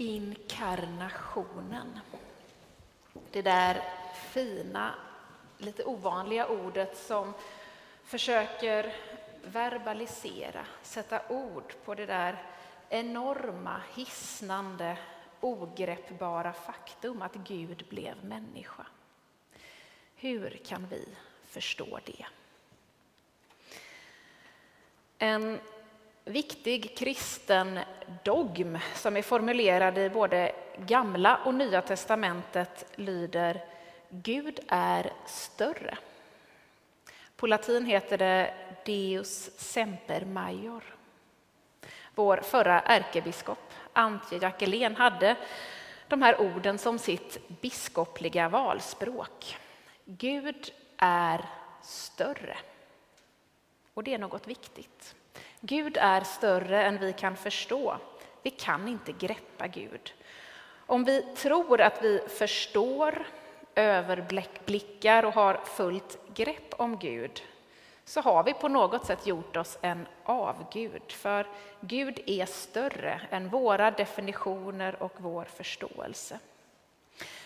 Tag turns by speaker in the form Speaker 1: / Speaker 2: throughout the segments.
Speaker 1: Inkarnationen. Det där fina, lite ovanliga ordet som försöker verbalisera, sätta ord på det där enorma, hisnande, ogreppbara faktum att Gud blev människa. Hur kan vi förstå det? En viktig kristen dogm som är formulerad i både Gamla och Nya testamentet lyder Gud är större. På latin heter det Deus semper major. Vår förra ärkebiskop Antje Jackelén hade de här orden som sitt biskopliga valspråk. Gud är större. Och det är något viktigt. Gud är större än vi kan förstå. Vi kan inte greppa Gud. Om vi tror att vi förstår, överblickar och har fullt grepp om Gud så har vi på något sätt gjort oss en avgud. För Gud är större än våra definitioner och vår förståelse.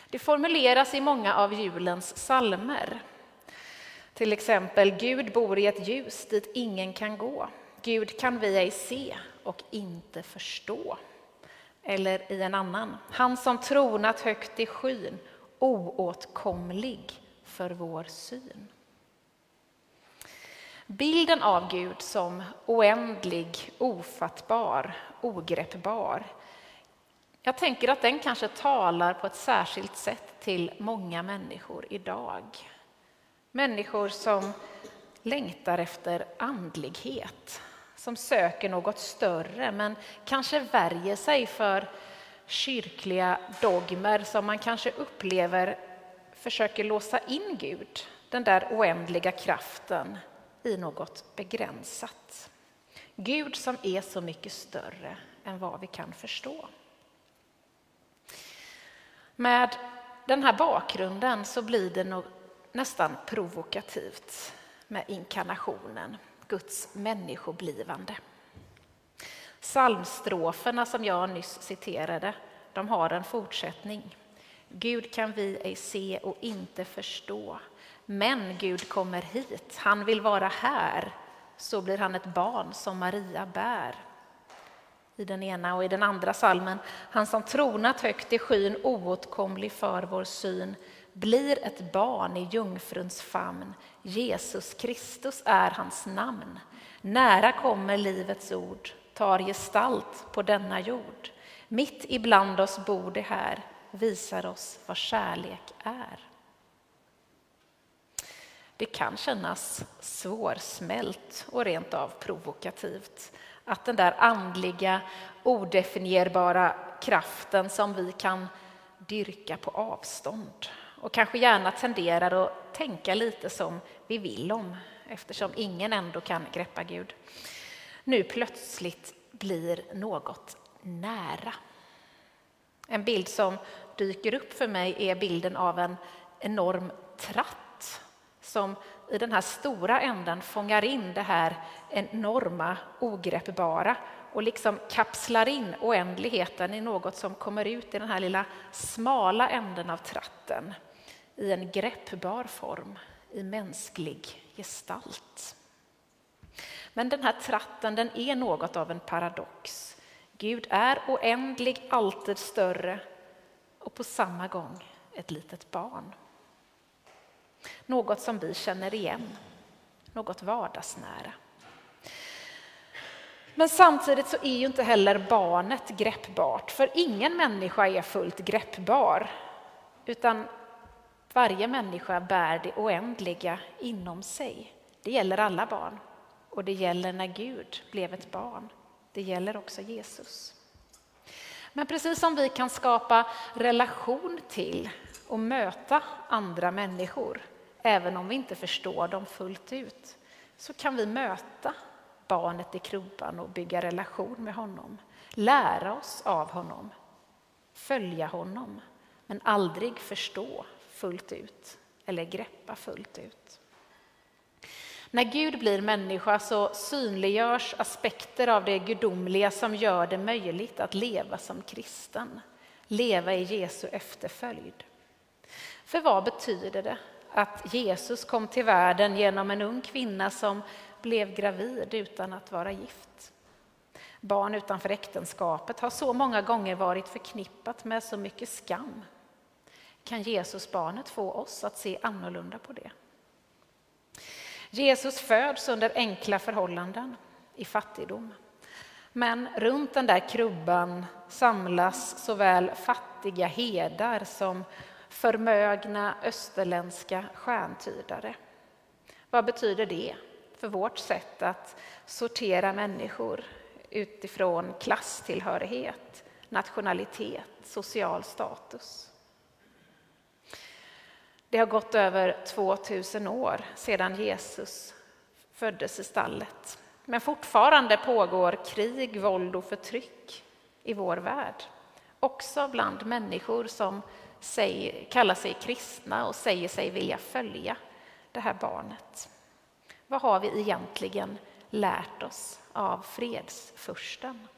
Speaker 1: Det formuleras i många av julens salmer. Till exempel, Gud bor i ett ljus dit ingen kan gå. Gud kan vi ej se och inte förstå. Eller i en annan, han som tronat högt i skyn, oåtkomlig för vår syn. Bilden av Gud som oändlig, ofattbar, ogreppbar. Jag tänker att den kanske talar på ett särskilt sätt till många människor idag. Människor som längtar efter andlighet, som söker något större men kanske värjer sig för kyrkliga dogmer som man kanske upplever försöker låsa in Gud, den där oändliga kraften, i något begränsat. Gud som är så mycket större än vad vi kan förstå. Med den här bakgrunden så blir det nog nästan provokativt med inkarnationen, Guds människoblivande. Psalmstroferna som jag nyss citerade, de har en fortsättning. Gud kan vi ej se och inte förstå, men Gud kommer hit, han vill vara här, så blir han ett barn som Maria bär. I den ena och i den andra salmen, han som tronat högt i skyn, oåtkomlig för vår syn, blir ett barn i jungfruns famn. Jesus Kristus är hans namn. Nära kommer livets ord, tar gestalt på denna jord. Mitt ibland oss bor det här, visar oss vad kärlek är. Det kan kännas svårsmält och rent av provokativt att den där andliga, odefinierbara kraften som vi kan dyrka på avstånd och kanske gärna tenderar att tänka lite som vi vill om eftersom ingen ändå kan greppa Gud. Nu plötsligt blir något nära. En bild som dyker upp för mig är bilden av en enorm tratt som i den här stora änden fångar in det här enorma, ogreppbara och liksom kapslar in oändligheten i något som kommer ut i den här lilla smala änden av tratten i en greppbar form, i mänsklig gestalt. Men den här tratten den är något av en paradox. Gud är oändlig, alltid större och på samma gång ett litet barn. Något som vi känner igen, något vardagsnära. Men samtidigt så är ju inte heller barnet greppbart, för ingen människa är fullt greppbar. Utan varje människa bär det oändliga inom sig. Det gäller alla barn och det gäller när Gud blev ett barn. Det gäller också Jesus. Men precis som vi kan skapa relation till och möta andra människor, även om vi inte förstår dem fullt ut, så kan vi möta barnet i krubban och bygga relation med honom. Lära oss av honom, följa honom, men aldrig förstå fullt ut eller greppa fullt ut. När Gud blir människa så synliggörs aspekter av det gudomliga som gör det möjligt att leva som kristen, leva i Jesu efterföljd. För vad betyder det att Jesus kom till världen genom en ung kvinna som blev gravid utan att vara gift? Barn utanför äktenskapet har så många gånger varit förknippat med så mycket skam. Kan Jesusbarnet få oss att se annorlunda på det? Jesus föds under enkla förhållanden, i fattigdom. Men runt den där krubban samlas såväl fattiga herdar som förmögna österländska stjärntydare. Vad betyder det för vårt sätt att sortera människor utifrån klasstillhörighet, nationalitet, social status? Det har gått över 2000 år sedan Jesus föddes i stallet. Men fortfarande pågår krig, våld och förtryck i vår värld. Också bland människor som säger, kallar sig kristna och säger sig vilja följa det här barnet. Vad har vi egentligen lärt oss av fredsfursten?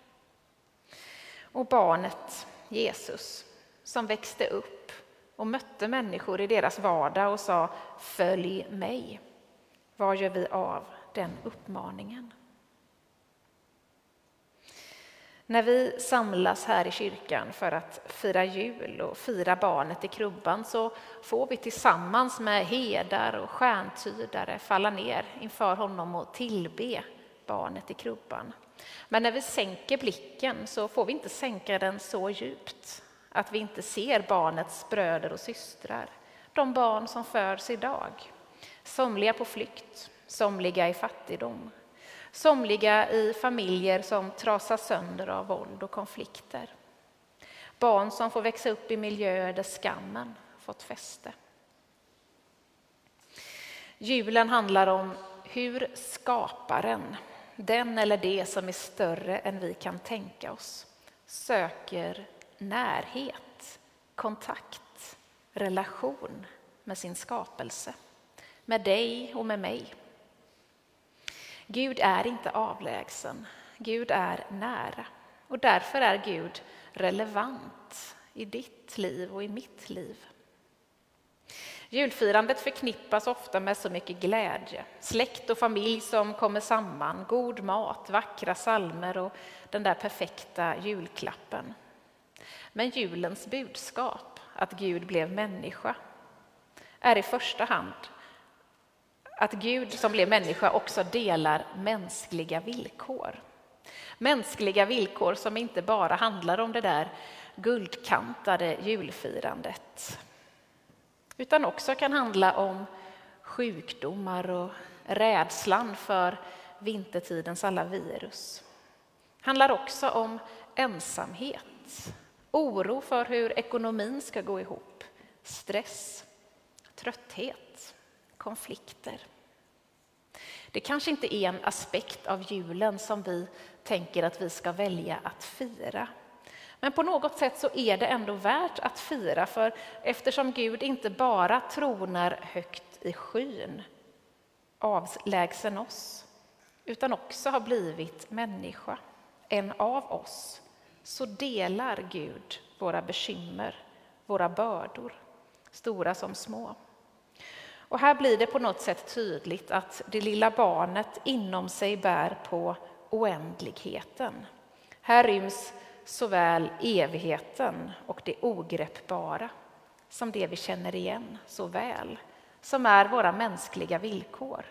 Speaker 1: Och barnet Jesus som växte upp och mötte människor i deras vardag och sa Följ mig. Vad gör vi av den uppmaningen? När vi samlas här i kyrkan för att fira jul och fira barnet i krubban så får vi tillsammans med herdar och stjärntydare falla ner inför honom och tillbe barnet i krubban. Men när vi sänker blicken så får vi inte sänka den så djupt att vi inte ser barnets bröder och systrar, de barn som föds idag. Somliga på flykt, somliga i fattigdom, somliga i familjer som trasas sönder av våld och konflikter. Barn som får växa upp i miljöer där skammen fått fäste. Julen handlar om hur skaparen, den eller det som är större än vi kan tänka oss, söker närhet, kontakt, relation med sin skapelse, med dig och med mig. Gud är inte avlägsen, Gud är nära och därför är Gud relevant i ditt liv och i mitt liv. Julfirandet förknippas ofta med så mycket glädje, släkt och familj som kommer samman, god mat, vackra salmer och den där perfekta julklappen. Men julens budskap, att Gud blev människa, är i första hand att Gud som blev människa också delar mänskliga villkor. Mänskliga villkor som inte bara handlar om det där guldkantade julfirandet utan också kan handla om sjukdomar och rädslan för vintertidens alla virus. Handlar också om ensamhet oro för hur ekonomin ska gå ihop, stress, trötthet, konflikter. Det kanske inte är en aspekt av julen som vi tänker att vi ska välja att fira. Men på något sätt så är det ändå värt att fira, för eftersom Gud inte bara tronar högt i skyn, avlägsen oss, utan också har blivit människa, en av oss, så delar Gud våra bekymmer, våra bördor, stora som små. Och här blir det på något sätt tydligt att det lilla barnet inom sig bär på oändligheten. Här ryms såväl evigheten och det ogreppbara som det vi känner igen så väl, som är våra mänskliga villkor.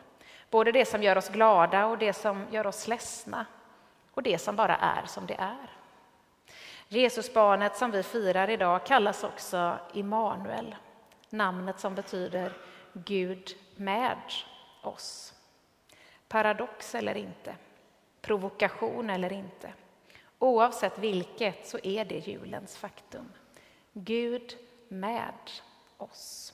Speaker 1: Både det som gör oss glada och det som gör oss ledsna och det som bara är som det är. Jesusbarnet som vi firar idag kallas också Immanuel, namnet som betyder Gud med oss. Paradox eller inte, provokation eller inte. Oavsett vilket så är det julens faktum. Gud med oss.